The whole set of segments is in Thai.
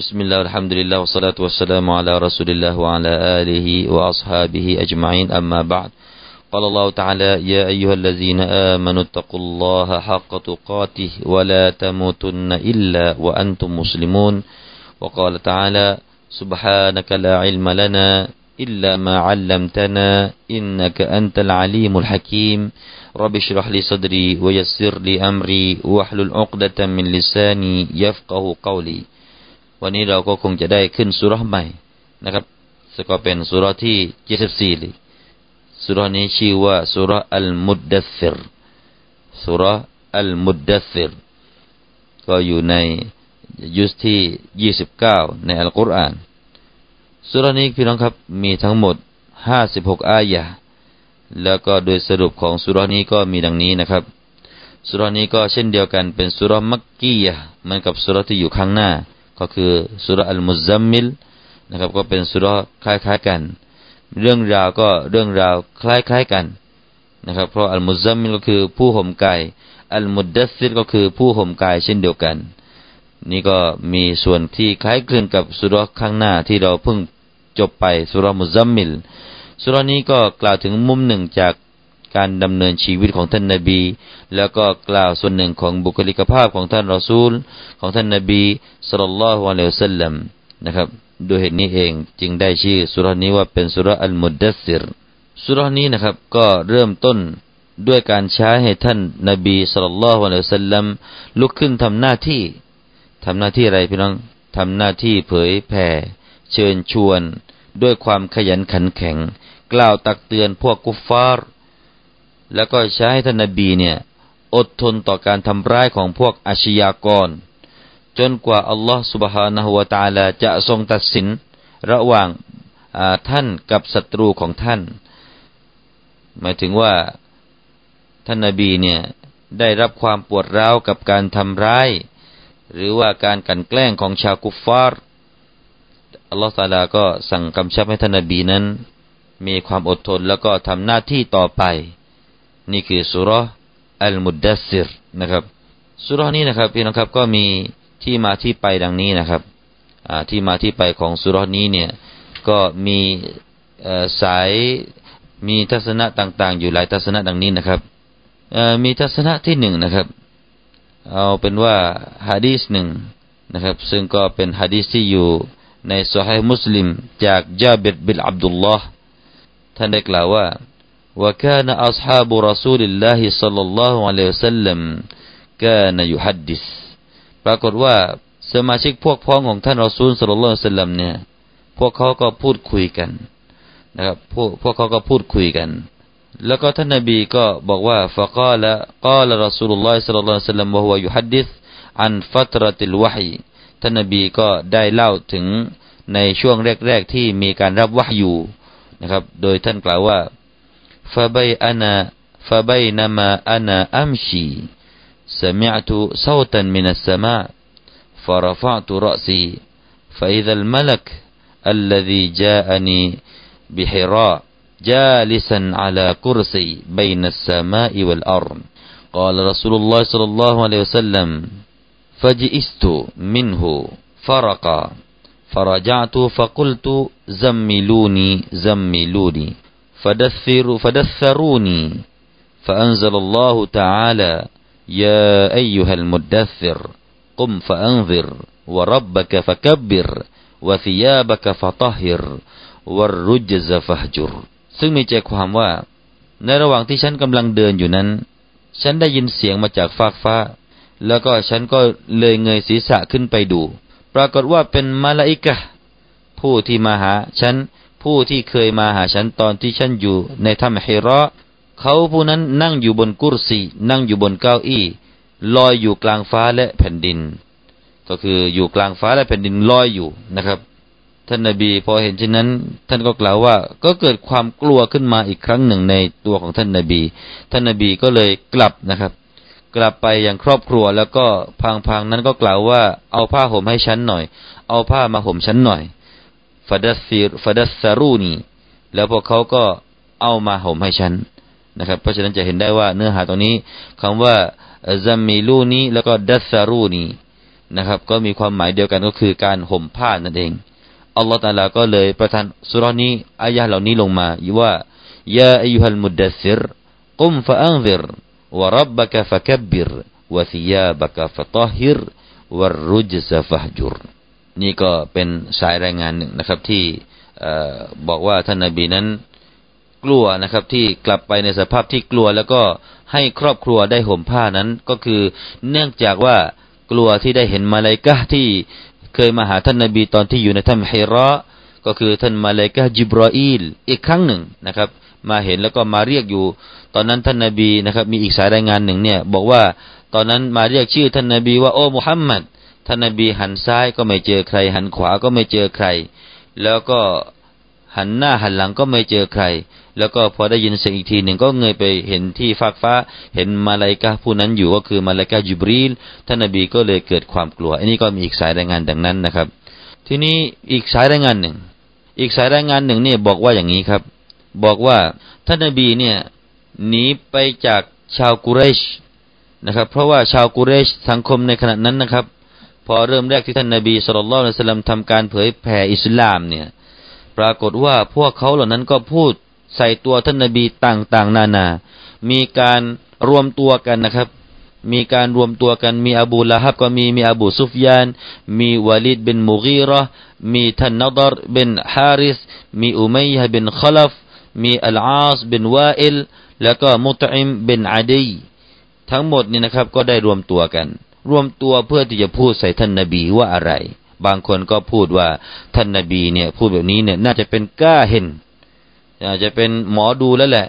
بسم الله والحمد لله والصلاة والسلام على رسول الله وعلى آله وأصحابه أجمعين أما بعد قال الله تعالى يا أيها الذين آمنوا اتقوا الله حق تقاته ولا تموتن إلا وأنتم مسلمون وقال تعالى سبحانك لا علم لنا إلا ما علمتنا إنك أنت العليم الحكيم رب اشرح لي صدري ويسر لي أمري واحلل عقدة من لساني يفقه قولي วันนี้เราก็คงจะได้ขึ้นสุรใหม่นะครับสก็เป็นสุรที่74เลยสุรนี้ชื่อว่าสุรอัลมุดดัสซิรสุรอัลมุดดัสซิรก็อยู่ในยุสที่29ในอัลกุรอานสุรนี้พี่น้องครับมีทั้งหมด56อายะแล้วก็โดยสรุปของสุรนี้ก็มีดังนี้นะครับสุรนี้ก็เช่นเดียวกันเป็นสุรมักกียะเหมือนกับสุรที่อยู่ข้างหน้า ก็คือสุรอัลมุซัมมิลนะครับ ก็เป็นสุรคล้ายๆกัน เรื่องราวก็เรื่องราวคล้ายๆกันนะครับ เพราะอัลมุซัมมิลก็คือผู้ห่มกายอัลมุดดัสซิรก็คือผู้ห่มกายเช่นเดียวกัน นี่ก็มีส่วนที่คล้ายคลึงกับสุรข้างหน้าที่เราเพิ่งจบไปสุรมุซัมมิลสุรนี้ก็กล่าวถึงมุมหนึ่งจากการดำเนินชีวิตของท่านนาบี แล้วก็กล่าวส่วนหนึ่งของบุคลิกภาพของท่านรอซูล ของท่านนาบี สุลต่าละฮ์วะเลวซัลลัมนะครับด้วยเหตุนี้เองจึงได้ชื่อสุรานี้ว่าเป็นสุรอัลมุดดัสซิรสุรานี้นะครับก็เริ่มต้นด้วยการใช้ให้ท่านนาบีสุลต่านละฮ์วะเลวซัลลัมลุกขึ้นทำหน้าที่ทำหน้าที่อะไรพี่น้องทำหน้าที่เผยแผ่เชิญชวน ด้วยความขยันขันแข็ง กล่าวตักเตือนพวกกุฟฟาร์แล้วก็ใช้ให้ท่านนบีเนี่ยอดทนต่อการทำร้ายของพวกอาชญากร จนกว่าอัลลอฮฺ سبحانه และ تعالى จะทรงตัดสิน ระหว่างท่านกับศัตรูของท่าน หมายถึงว่าท่านนบีเนี่ยได้รับความปวดร้าวกับการทำร้าย หรือว่าการกันแกล้งของชาวกุฟฟาร์อัลลอฮฺตาลาก็สั่งกำชับให้ท่านนบีนั้น มีความอดทนแล้วก็ทำหน้าที่ต่อไปนี่คือสุรอัลมุดดัสซิรนะครับสุรนี้นะครับพี่น้องครับก็มี ที่มาที่ไปดังนี้นะครับที่มาที่ไปของสุรนี้เนี่ยก็มีสายมีทัศนะต่างๆ อยู่หลายทัศนะดังนี้นะครับมีทัศนะที่หนึ่งนะครับ เอาเป็นว่าฮะดีษหนึ่งนะครับ ซึ่งก็เป็นฮะดีษที่อยู่ในสฮีมุสลิมจากจาบิดบิลอับดุลลอฮ์ท่านได้กล่าวว่า وكان أصحاب رسول الله صلى الله عليه وسلم كان يحدث ปรากฏว่าสมาชิกพวกพ้องของท่านรอซูลสุลต่านสลัมเนี่ย พวกเขาก็พูดคุยกันนะครับพวกพวกเขาก็พูดคุยกัน แล้วก็ท่านนบีก็บอกว่าฟะกาละกาละรอซูลุลลอฮิสุลต่านสลัมวะฮุวะยุฮัดดิษอันฟัตรติลวะฮีท่านนบีก็ได้เล่าถึงในช่วงแรก ๆ ที่มีการรับวะฮยูนะครับ โดยท่านกล่าวว่าฟะบายอานาฟะบายนามาอานาอัมชี سمعت صوتا من السماء فرفعت رأسي فإذا الملك الذي جاءني بحراء جالسا على كرسي بين السماء والأرض. قال رسول الله صلى الله عليه وسلم فجئست منه فرقا. فرجعت فقلت زملوني زملوني. فدثر فدثروني فأنزل الله تعالى يا أيها المدثر قم فأنذر وربك فكبر وثيابك فطهر والرجز فهجر ซึ่งมีใจความว่า ในระหว่างที่ฉันกำลังเดินอยู่นั้น ฉันได้ยินเสียงมาจากฟากฟ้า แล้วก็ฉันก็เลยเงยศีรษะขึ้นไปดู ปรากฏว่าเป็นมาลาอิกะผู้ที่มาหาฉันผู้ที่เคยมาหาฉันตอนที่ฉันอยู่ในถ้ำฮิระ เขาผู้นั้นนั่งอยู่บนกุรสีนั่งอยู่บนเก้าอี้ ลอยอยู่กลางฟ้าและแผ่นดิน ก็คืออยู่กลางฟ้าและแผ่นดินลอยอยู่นะครับ ท่านนบีพอเห็นเช่นนั้น ท่านก็กล่าวว่า ก็เกิดความกลัวขึ้นมาอีกครั้งหนึ่งในตัวของท่านนบี ท่านนบีก็เลยกลับนะครับ กลับไปยังครอบครัวแล้วก็พังๆนั้นก็กล่าวว่าเอาผ้าห่มให้ฉันหน่อย เอาผ้ามาห่มฉันหน่อยฟดัสซีรฟดัสซารูนีแล้วพวกเขาก็เอามาห่มให้ฉัน นะครับ เพราะฉะนั้นจะเห็นได้ว่าเนื้อหาตรงนี้คำว่าزملونيแล้วก็دثرونيนะครับ ก็มีความหมายเดียวกันก็คือการห่มผ้านั่นเองอัลลอฮฺตาลาก็เลยประทานสุรานี้อายะเหล่านี้ลงมาว่าيا أيها المدثر قم فأنذر وربك فكبر وثيابك فطهر والرجز فاهجرนี่ก็เป็นสายรายงานหนึ่งนะครับที่บอกว่าท่านนบีนั้น กลัวนะครับ ที่กลับไปในสภาพที่กลัว แล้วก็ให้ครอบครัวได้ห่มผ้านั้น ก็คือเนื่องจากว่ากลัวที่ได้เห็นมาลายกะที่เคยมาหาท่านนบีตอนที่อยู่ในถ้ำฮิระก็คือท่านมาลายกะจิบรออีลอีกครั้งหนึ่งนะครับ มาเห็นแล้วก็มาเรียกอยู่ ตอนนั้นท่านนบีนะครับ มีอีกสายรายงานหนึ่งเนี่ย บอกว่าตอนนั้นมาเรียกชื่อท่านนบีว่าโอ้มุฮัมมัดท่านนบีหันซ้ายก็ไม่เจอใคร หันขวาก็ไม่เจอใคร แล้วก็หันหน้าหันหลังก็ไม่เจอใคร แล้วก็พอได้ยินเสียงอีกทีหนึ่งก็เงยไปเห็นที่ฟากฟ้า เห็นมาลายกาผู้นั้นอยู่ก็คือมาลายกาจิบรีลท่านนบีก็เลยเกิดความกลัว อันนี้ก็มีอีกสายรายงานดังนั้นนะครับ ทีนี้อีกสายรายงานหนึ่ง อีกสายรายงานหนึ่งเนี่ยบอกว่าอย่างนี้ครับ บอกว่าท่านนบีเนี่ยหนีไปจากชาวกุเรชนะครับ เพราะว่าชาวกุเรชสังคมในขณะนั้นนะครับ พอเริ่มแรกที่ท่านนบีสุลต่านละสัลลัมทำการเผยแผ่อิสลามเนี่ย ปรากฏว่าพวกเขาเหล่านั้นก็พูด ใส่ตัวท่านนบีต่างๆ นานา มีการรวมตัวกันนะครับ มีการรวมตัวกันมีอบูละฮับก็มีมีอบูซุฟยาน มีวาลิดบินมุกีรอมีท่านนดรบินฮาริส มีอุมัยฮ์บินขลฟมีอัลอาสบินวาอิลแล้วก็มุตอิมบินอาดีทั้งหมดนี่นะครับก็ได้รวมตัวกัน รวมตัวเพื่อที่จะพูดใส่ท่านนบีว่าอะไร บางคนก็พูดว่าท่านนาบีเนี่ยพูดแบบนี้เนี่ยน่าจะเป็นก้าเห็น อาจจะเป็นหมอดูแล้วแหละ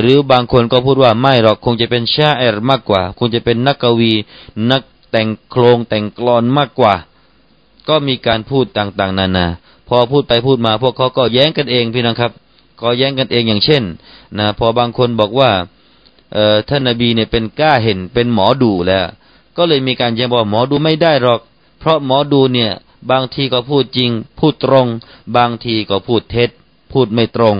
หรือบางคนก็พูดว่าไม่หรอกคงจะเป็นชาเอรมากกว่า คงจะเป็นนักกวี นักแต่งโครงแต่งกลอนมากกว่า ก็มีการพูดต่างๆ นานา พอพูดไปพูดมา พวกเขาก็แย้งกันเองพี่น้องครับ ก็แย้งกันเองอย่างเช่นนะพอบางคนบอกว่าเอ่อท่านนบีเนี่ยเป็นกล้าเห็นเป็นหมอดูแล้ว ก็เลยมีการแย้งบอกหมอดูไม่ได้หรอก เพราะหมอดูเนี่ยบางทีก็พูดจริง พูดตรง บางทีก็พูดเท็จ พูดไม่ตรง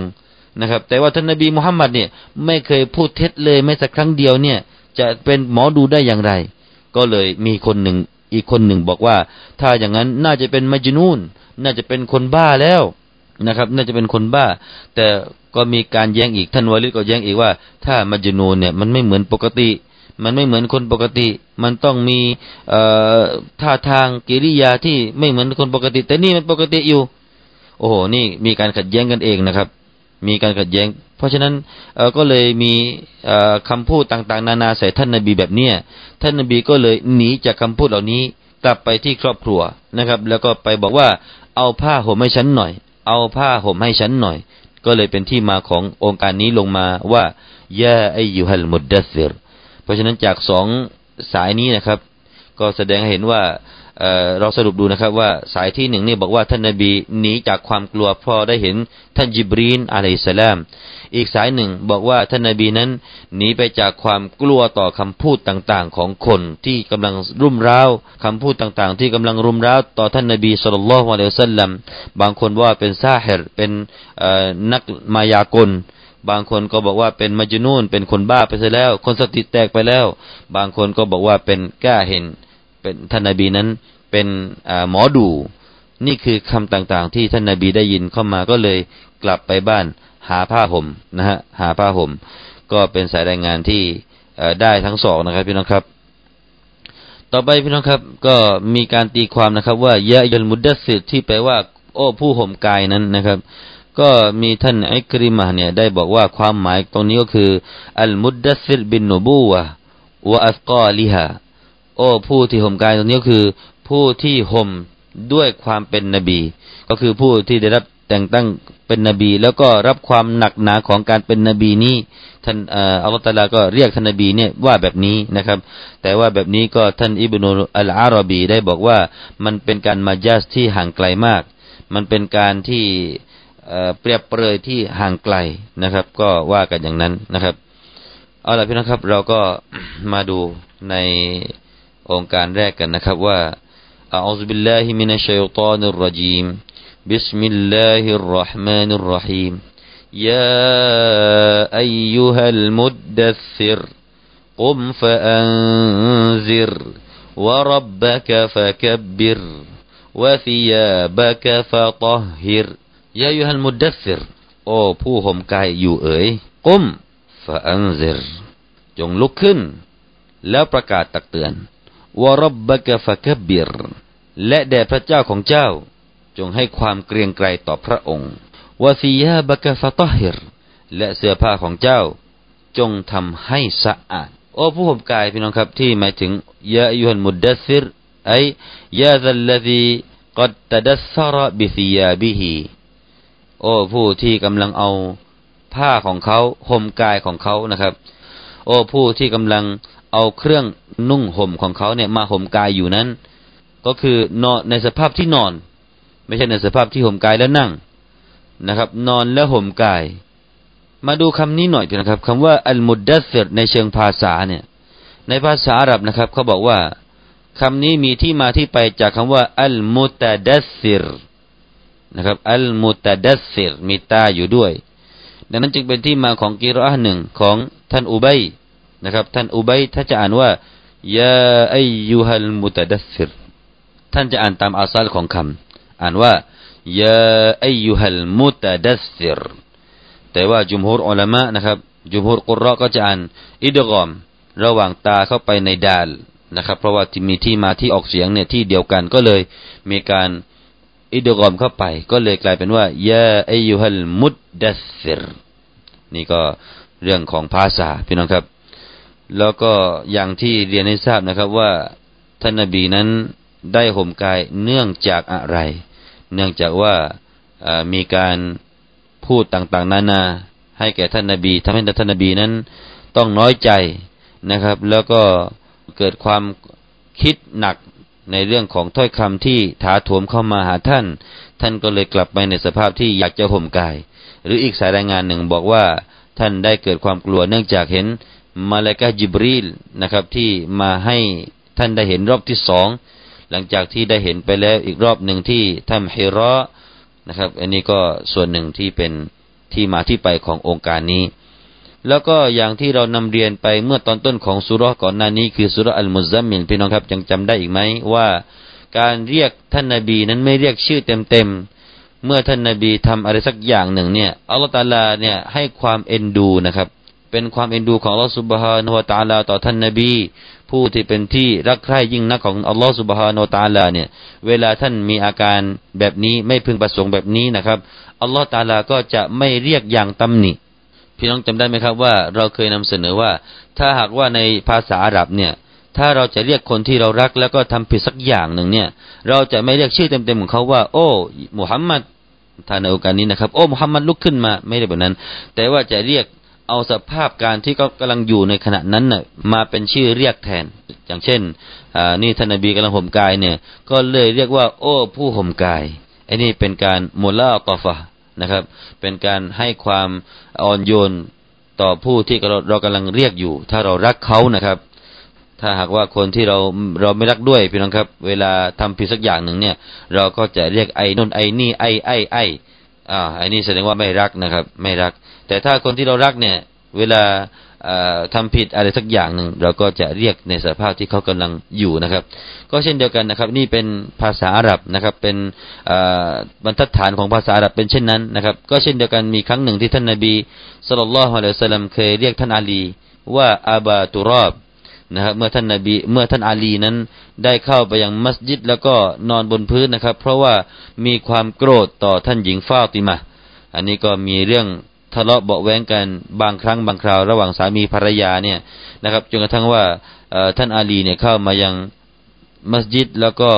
นะครับ แต่ว่าท่านนบีมุฮัมมัดเนี่ยไม่เคยพูดเท็จเลยแม้สักครั้งเดียวเนี่ย จะเป็นหมอดูได้อย่างไร ก็เลยมีคนหนึ่งอีกคนหนึ่งบอกว่า ถ้าอย่างนั้นน่าจะเป็นมัจญูนน่าจะเป็นคนบ้าแล้วนะครับ น่าจะเป็นคนบ้า แต่ก็มีการแย้งอีกท่านวาลิดก็แย้งอีกว่า ถ้ามัจญูนเนี่ยมันไม่เหมือนปกติ มันไม่เหมือนคนปกติ มันต้องมีท่าทางกิริยาที่ไม่เหมือนคนปกติ แต่นี่มันปกติอยู่ โอ้โหนี่มีการขัดแย้งกันเองนะครับ มีการขัดแย้ง เพราะฉะนั้นก็เลยมีคำพูดต่างๆ นานาใส่ท่านนาบีแบบเนี้ยท่านนาบีก็เลยหนีจากคำพูดเหล่านี้กลับไปที่ครอบครัวนะครับ แล้วก็ไปบอกว่าเอาผ้าห่มให้ฉันหน่อย เอาผ้าห่มให้ฉันหน่อย ก็เลยเป็นที่มาขององค์การนี้ลงมาว่ายาอยุฮัลมุดดัสซิรราะฉะนั้นจากสองสายนี้นะครับ ก็แสดงให้เห็นว่า เเราสรุปดูนะครับว่าสายที่หนึ่งนี่บอกว่าท่านนบีหนีจากความกลัวพอได้เห็นท่านจิบรีนอะลัยสลาม อีกสายหนึ่งบอกว่าท่านนบีนั้นหนีไปจากความกลัวต่อคำพูดต่างๆ ของคนที่กำลังรุ่มร้าวคำพูดต่างๆ ที่กำลังรุมร้าวต่อท่านนบีสุลต่านละฮ์วะลัยสัลลัมบางคนว่าเป็นซาเฮรเป็นนักมายากลบางคนก็บอกว่าเป็นมัจญูนเป็นคนบ้าไปซะแล้ว คนสติแตกไปแล้ว บางคนก็บอกว่าเป็นก้าเห็น เป็นท่านนบีนั้น เป็นหมอดู นี่คือคำต่างๆ ที่ท่านนบีได้ยินเข้ามาก็เลยกลับไปบ้านหาผ้าห่มนะฮะหาผ้าห่ม ก็เป็นสายรายงานที่ได้ทั้งสองนะครับพี่น้องครับ ต่อไปพี่น้องครับก็มีการตีความนะครับ ว่ายะยัลมุดดัสซิดที่แปลว่า โอ้ผู้ห่มกายนั้นนะครับ ก็มีท่านอิกริมาเนี่ยได้บอกว่าความหมายตรงนี้ก็คือ อัลมุดดัสซิบินนบูวะวะอัสกอลิฮะโอ้ผู้ที่ห่มกายตรงนี้ก็คือ ผู้ที่ห่มด้วยความเป็นนบี ก็คือผู้ที่ได้รับแต่งตั้งเป็นนบี แล้วก็รับความหนักหนาของการเป็นนบีนี้ท่านอัลลอฮฺตาลาก็เรียกท่านนบีเนี่ยว่าแบบนี้นะครับ แต่ว่าแบบนี้ก็ท่านอิบนุอัลอารอบีได้บอกว่ามันเป็นการมาจัสที่ห่างไกลมาก มันเป็นการที่เปรียบเปรยที่ห่างไกลนะครับ ก็ว่ากันอย่างนั้นนะครับเอาล่ะพี่น้องครับ เราก็มาดูในองค์การแรกกันนะครับว่า อัลลอฮฺบิลลาฮิมินัชชัยฏานิรรจีม بسم الله الرحمن الرحيم يا أيها المدثر قم فأنذر وربك فكبر وثيابك فطهر يا أيها المدثر โอ้ผู้ห่มกายอยู่เอ๋ยก้มฟาอันซิรจงลุกขึ้น แล้วประกาศตักเตือน วรบบกฟะกบิรและแด่พระเจ้าของเจ้า จงให้ความเกรียงไกรต่อพระองค์วาซียาบกฟะตฮิรและเสื้อผ้าของเจ้า จงทำให้สะอาดโอ้ผู้ห่มกายพี่น้องครับที่หมายถึงยายุฮันมุดดัสซิรไอยาซัลลซีกัดตดัสซรบิซียาบิฮีโอ้ผู้ที่กำลังเอาผ้าของเขาห่มกายของเขานะครับ โอ้ผู้ที่กำลัง เอาเครื่องนุ่งห่มของเขาเนี่ยมาห่มกายอยู่นั้น ก็คือนอนในสภาพที่นอน ไม่ใช่ในสภาพที่ห่มกายแล้วนั่งนะครับ นอนแล้วห่มกาย มาดูคำนี้หน่อยนะครับคำว่าอัลมุดดัสเซรในเชิงภาษาเนี่ย ในภาษาอาหรับนะครับเขาบอกว่าคำนี้มีที่มาที่ไปจากคำว่า อัลมุตดัสซิรนะครับ อัลมุตดัสซิรมีตาอยู่ด้วย ดังนั้นจึงเป็นที่มาของกิรอหนึ่งของท่านอุบัย นะครับ ท่านอุบัยถ้าจะอ่านว่ายาอายุฮัลมุตดัสซิรท่านจะอ่านตามอาซัลของคำอ่านว่ายาอายุฮัลมุตดัสซิรแต่ว่าจุมฮูรอัลมะนะครับจุมฮูรกุรอก็จะอ่านอิดกอม ระหว่างตาเข้าไปในดาลนะครับ เพราะว่าที่มีที่มาที่ออกเสียงเนี่ยที่เดียวกันก็เลยมีการอิดกอมเข้าไป ก็เลยกลายเป็นว่ายาอายุฮัลมุดดัสซิรนี่ก็เรื่องของภาษาพี่น้องครับ แล้วก็อย่างที่เรียนให้ทราบนะครับว่าท่านนบีนั้นได้ห่มกายเนื่องจากอะไร เนื่องจากว่ามีการพูดต่างๆ นานาให้แก่ท่านนบีทำให้ท่านนบีนั้นต้องน้อยใจนะครับ แล้วก็เกิดความคิดหนักในเรื่องของถ้อยคำที่ถาโถมเข้ามาหาท่าน ท่านก็เลยกลับไปในสภาพที่อยากจะห่มกาย หรืออีกสายรายงานหนึ่งบอกว่าท่านได้เกิดความกลัวเนื่องจากเห็น มาเลกาจิบรีลนะครับ ที่มาให้ท่านได้เห็นรอบที่สองหลังจากที่ได้เห็นไปแล้วอีกรอบหนึ่งที่ถ้ำฮิรอนะครับ อันนี้ก็ส่วนหนึ่งที่เป็นที่มาที่ไปขององค์การนี้ แล้วก็อย่างที่เรานำเรียนไปเมื่อตอนต้นของสุรก่อนหน้านี้ คือสุรอัลมุซัมมิลพี่น้องครับยังจำได้อีกไหมว่า การเรียกท่านนาบีนั้นไม่เรียกชื่อเต็มๆเมื่อท่านนาบีทำอะไรสักอย่างหนึ่งเนี่ยอัลลอฮฺตาลาเนี่ยให้ความเอ็นดูนะครับ เป็นความเอ็นดูของอัลลอฮฺสุบฮานุวตาลาต่อท่านนบี ผู้ที่เป็นที่รักใคร่ยิ่งนักของอัลลอฮฺสุบฮานุวตาลาเนี่ย เวลาท่านมีอาการแบบนี้ไม่พึงประสงค์แบบนี้นะครับ อัลลอฮฺตาลาก็จะไม่เรียกอย่างตำหนิ พี่น้องจำได้ไหมครับว่าเราเคยนำเสนอว่า ถ้าหากว่าในภาษาอาหรับเนี่ย ถ้าเราจะเรียกคนที่เรารักแล้วก็ทำผิดสักอย่างหนึ่งเนี่ย เราจะไม่เรียกชื่อเต็มๆของเขาว่า โอ้มุฮัมมัดท่านในโอกาสนี้นะครับ โอ้มุฮัมมัดลุกขึ้นมา ไม่ได้แบบนั้น แต่ว่าจะเรียก เอาสภาพการที่เขากำลังอยู่ในขณะนั้นน่ะมาเป็นชื่อเรียกแทน อย่างเช่นนี่ท่านนบีกำลังห่มกายเนี่ย ก็เลยเรียกว่า โอ้ผู้ห่มกายไอ้นี่เป็นการมุลาตอฟะนะครับ เป็นการให้ความอ่อนโยนต่อผู้ที่เราเรากำลังเรียกอยู่ ถ้าเรารักเขานะครับ ถ้าหากว่าคนที่เราเราไม่รักด้วยพี่น้องครับ เวลาทำผิดสักอย่างหนึ่งเนี่ย เราก็จะเรียกไอ้นนไอ้นี่ไอ้ไอ้ไอ้อ่าไอ้นี่แสดงว่าไม่รักนะครับ ไม่รัก แต่ถ้าคนที่เรารักเนี่ย เวลาทำผิดอะไรสักอย่างหนึ่งเราก็จะเรียกในสภาพที่เขากำลังอยู่นะครับ ก็เช่นเดียวกันนะครับ นี่เป็นภาษาอาหรับนะครับ เป็นบรรทัดฐานของภาษาอาหรับเป็นเช่นนั้นนะครับ ก็เช่นเดียวกันมีครั้งหนึ่งที่ท่านนาบีสุลต่านละฮ์อะลัยสลามเคยเรียกท่านอาลี ว่าอาบาตุรอบนะครับเมื่อท่านนาบีเมื่อท่านอาลีนั้นได้เข้าไปยังมัสยิดแล้วก็นอนบนพื้นนะครับ เพราะว่ามีความโกรธต่อท่านหญิงฟาติมาอันนี้ก็มีเรื่อง ทะเลาะเบาแวงกันบางครั้งบางคราวระหว่างสามีภรรยาเนี่ยนะครับจนกระทั่งว่าท่านอาลีเนี่ยเข้ามายังมัสยิดแล้วก็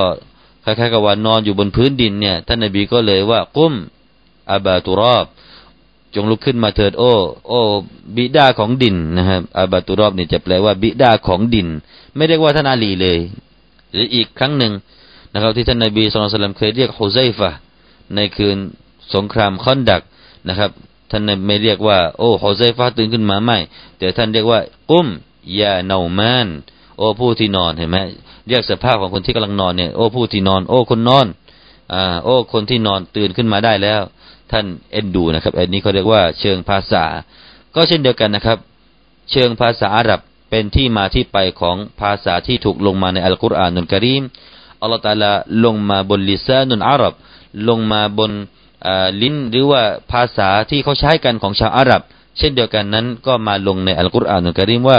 คล้ายๆกับว่านอนอยู่บนพื้นดินเนี่ยท่านนบีก็เลยว่ากุ้มอาบาตุรอบ จงลุกขึ้นมาเถิดโอ้โอ้บิดาของดินนะครับอาบาตุรอบเนี่ยจะแปลว่าบิดาของดิน ไม่เรียกว่าท่านอาลีเลย หรืออีกครั้งหนึ่งนะครับที่ท่านนบีสุลต่านเคยเรียกฮุไซฟะในคืนสงครามคอนดักนะครับ ท่านไม่เรียกว่า โอ้ฮอไซฟ้าตื่นขึ้นมาไม่ แต่ท่านเรียกว่า กุ้มยาเนามาน โอ้ผู้ที่นอนเห็นไหมเรียกสภาพของคนที่กำลังนอนเนี่ยโอ้ผู้ที่นอน โอ้คนนอนอ่าโอ้คนที่นอนตื่นขึ้นมาได้แล้ว ท่านเอ็นดูนะครับอันนี้เขาเรียกว่าเชิงภาษา ก็เช่นเดียวกันนะครับ เชิงภาษาอาหรับเป็นที่มาที่ไปของภาษาที่ถูกลงมาในอัลกุรอานุลกรีมอัลลอฮฺตาลาลงมาบนลิซานุนอาหรับ ลงมาบน ลิ้นหรือว่าภาษาที่เขาใช้กันของชาวอาหรับ เช่นเดียวกันนั้น ก็มาลงในอัลกุรอานุลกรีมว่า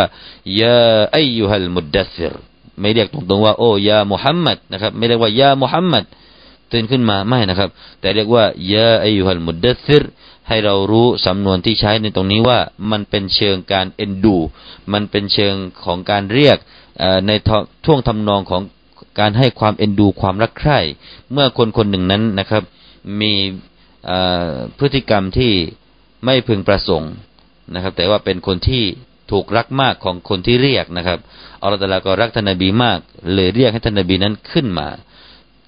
ยาไอยุฮัลมุดดัสรไม่เรียกตรงๆว่าโอ้ยามุฮัมมัดนะครับ ไม่เรียกว่ายามุฮัมมัดตื่นขึ้นมาไม่นะครับ แต่เรียกว่ายาไอยุฮัลมุดดัสรให้เรารู้สำนวนที่ใช้ในตรงนี้ว่ามันเป็นเชิงการเอ็นดู มันเป็นเชิงของการเรียกในท่วงทำนองของการให้ความเอ็นดูความรักใคร่ เมื่อคนคนหนึ่งนั้นนะครับ มี พฤติกรรมที่ไม่พึงประสงค์นะครับ แต่ว่าเป็นคนที่ถูกรักมากของคนที่เรียกนะครับอัลลอฮฺก็รักท่านนบีมาก เลยเรียกให้ท่านนบีนั้นขึ้นมา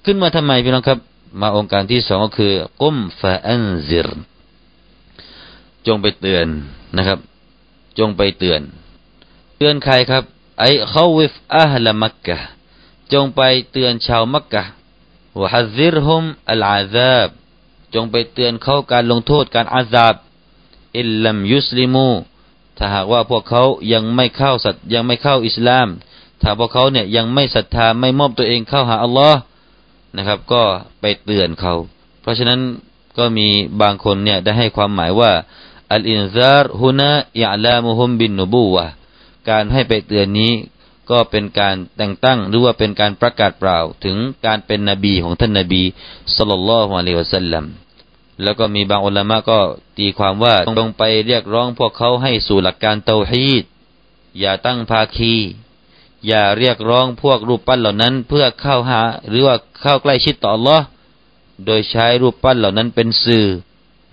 ขึ้นมาทำไมพี่น้องครับ มาองค์การที่สองก็คือกุมฟาอันซิรจงไปเตือนนะครับ จงไปเตือน เตือนใครครับ ไอเขาวิฟอาฮลมักกะจงไปเตือนชาวมักกะวะฮัซิรฮุมอัลอาซาบ จงไปเตือนเขาการลงโทษการอาซาบอิลลัมยุสลิมูถ้าหากว่าพวกเขายังไม่เข้าสัตยังไม่เข้าอิสลาม ถ้าพวกเขาเนี่ยยังไม่ศรัทธาไม่มอบตัวเองเข้าหาอัลลอฮ์นะครับ ก็ไปเตือนเขา เพราะฉะนั้นก็มีบางคนเนี่ยได้ให้ความหมายว่าอัลอินซาร์ฮุนะอิอลามุฮุมบินนบูวะการให้ไปเตือนนี้ ก็เป็นการแต่งตั้งหรือว่าเป็นการประกาศเปล่าถึงการเป็นนบีของท่านนบีสุลต่านละฮ์อะลัยวะสัลลัมแล้วก็มีบางอุลามะก็ตีความว่าต้องไปเรียกร้องพวกเขาให้สู่หลักการเตาฮีดอย่าตั้งภาคี อย่าเรียกร้องพวกรูปปั้นเหล่านั้น เพื่อเข้าหา หรือว่าเข้าใกล้ชิดต่อ Allah โดยใช้รูปปั้นเหล่านั้นเป็นสื่อ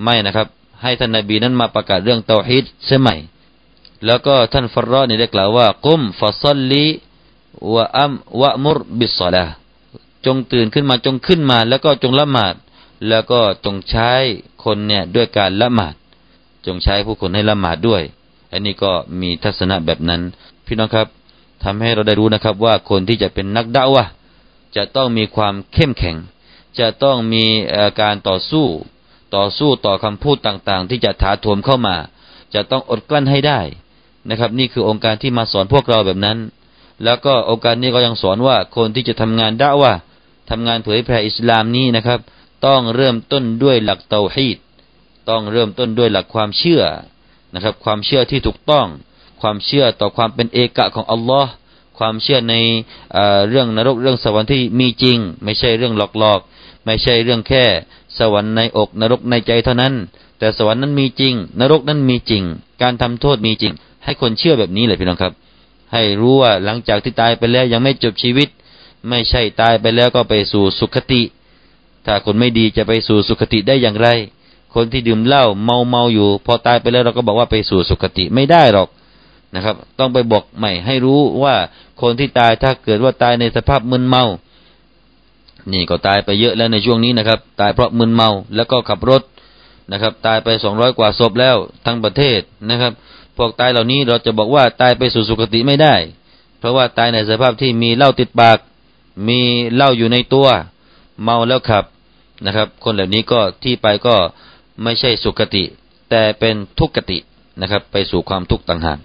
ไม่นะครับ ให้ท่านนบีนั้นมาประกาศเรื่องเตาฮิดเสียใหม่ แล้วก็ท่านฟารอนี่ได้กล่าวว่า กุมฟาซัลลีวะอัมวะมุรบิสซาลาจงตื่นขึ้นมาจงขึ้นมา แล้วก็จงละหมาด แล้วก็จงใช้คนเนี่ยด้วยการละหมาด จงใช้ผู้คนให้ละหมาดด้วย อันนี้ก็มีทัศนะแบบนั้น พี่น้องครับทำให้เราได้รู้นะครับว่าคนที่จะเป็นนักด่าวะจะต้องมีความเข้มแข็ง จะต้องมีการต่อสู้ ต่อสู้ต่อคำพูดต่างๆ ที่จะถาโถมเข้ามา จะต้องอดกลั้นให้ได้ นะครับ นี่คือองค์การที่มาสอนพวกเราแบบนั้น แล้วก็องค์การนี้ก็ยังสอนว่าคนที่จะทำงานด่าว่าทำงานเผยแผ่อิสลามนี้นะครับ ต้องเริ่มต้นด้วยหลักเตาฮีดต้องเริ่มต้นด้วยหลักความเชื่อนะครับ ความเชื่อที่ถูกต้อง ความเชื่อต่อความเป็นเอกะของอัลลอฮ์ความเชื่อในเรื่องนรกเรื่องสวรรค์ที่มีจริง ไม่ใช่เรื่องหลอกๆ ไม่ใช่เรื่องแค่ สวรรค์ในอกนรกในใจเท่านั้น แต่สวรรค์นั้นมีจริง นรกนั้นมีจริง การทำโทษมีจริง ให้คนเชื่อแบบนี้เลยพี่น้องครับ ให้รู้ว่าหลังจากที่ตายไปแล้วยังไม่จบชีวิต ไม่ใช่ตายไปแล้วก็ไปสู่สุคติ ถ้าคนไม่ดีจะไปสู่สุคติได้อย่างไร คนที่ดื่มเหล้าเมาเมาอยู่ พอตายไปแล้วเราก็บอกว่าไปสู่สุคติไม่ได้หรอกนะครับ ต้องไปบอกใหม่ให้รู้ว่าคนที่ตายถ้าเกิดว่าตายในสภาพมึนเมา นี่ก็ตายไปเยอะแล้วในช่วงนี้นะครับ ตายเพราะมึนเมาแล้วก็ขับรถนะครับ ตายไปสองร้อยกว่าศพแล้วทั้งประเทศนะครับ พวกตายเหล่านี้เราจะบอกว่าตายไปสู่สุคติไม่ได้ เพราะว่าตายในสภาพที่มีเหล้าติดปาก มีเหล้าอยู่ในตัว เมาแล้วขับนะครับ คนเหล่านี้ก็ที่ไปก็ไม่ใช่สุคติ แต่เป็นทุกขตินะครับ ไปสู่ความทุกข์ต่างหาก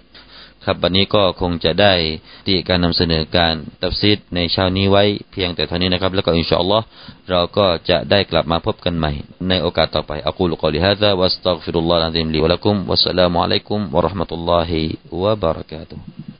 ครับวันนี้ก็คงจะได้ที่การนำเสนอการตับซิดในเช้านี้ไว้เพียงแต่เท่านี้นะครับ แล้วก็อินชาอัลลอฮ์เราก็จะได้กลับมาพบกันใหม่ ในโอกาสต่อไปอักูลกอลิฮะซาวัสตัฆฟิรุลลอฮ์อะลัยฮิมลีวะลักุมวัสสลามุอะลัยกุมวะราะห์มะตุลลอฮิวะบะเราะกาตุฮ์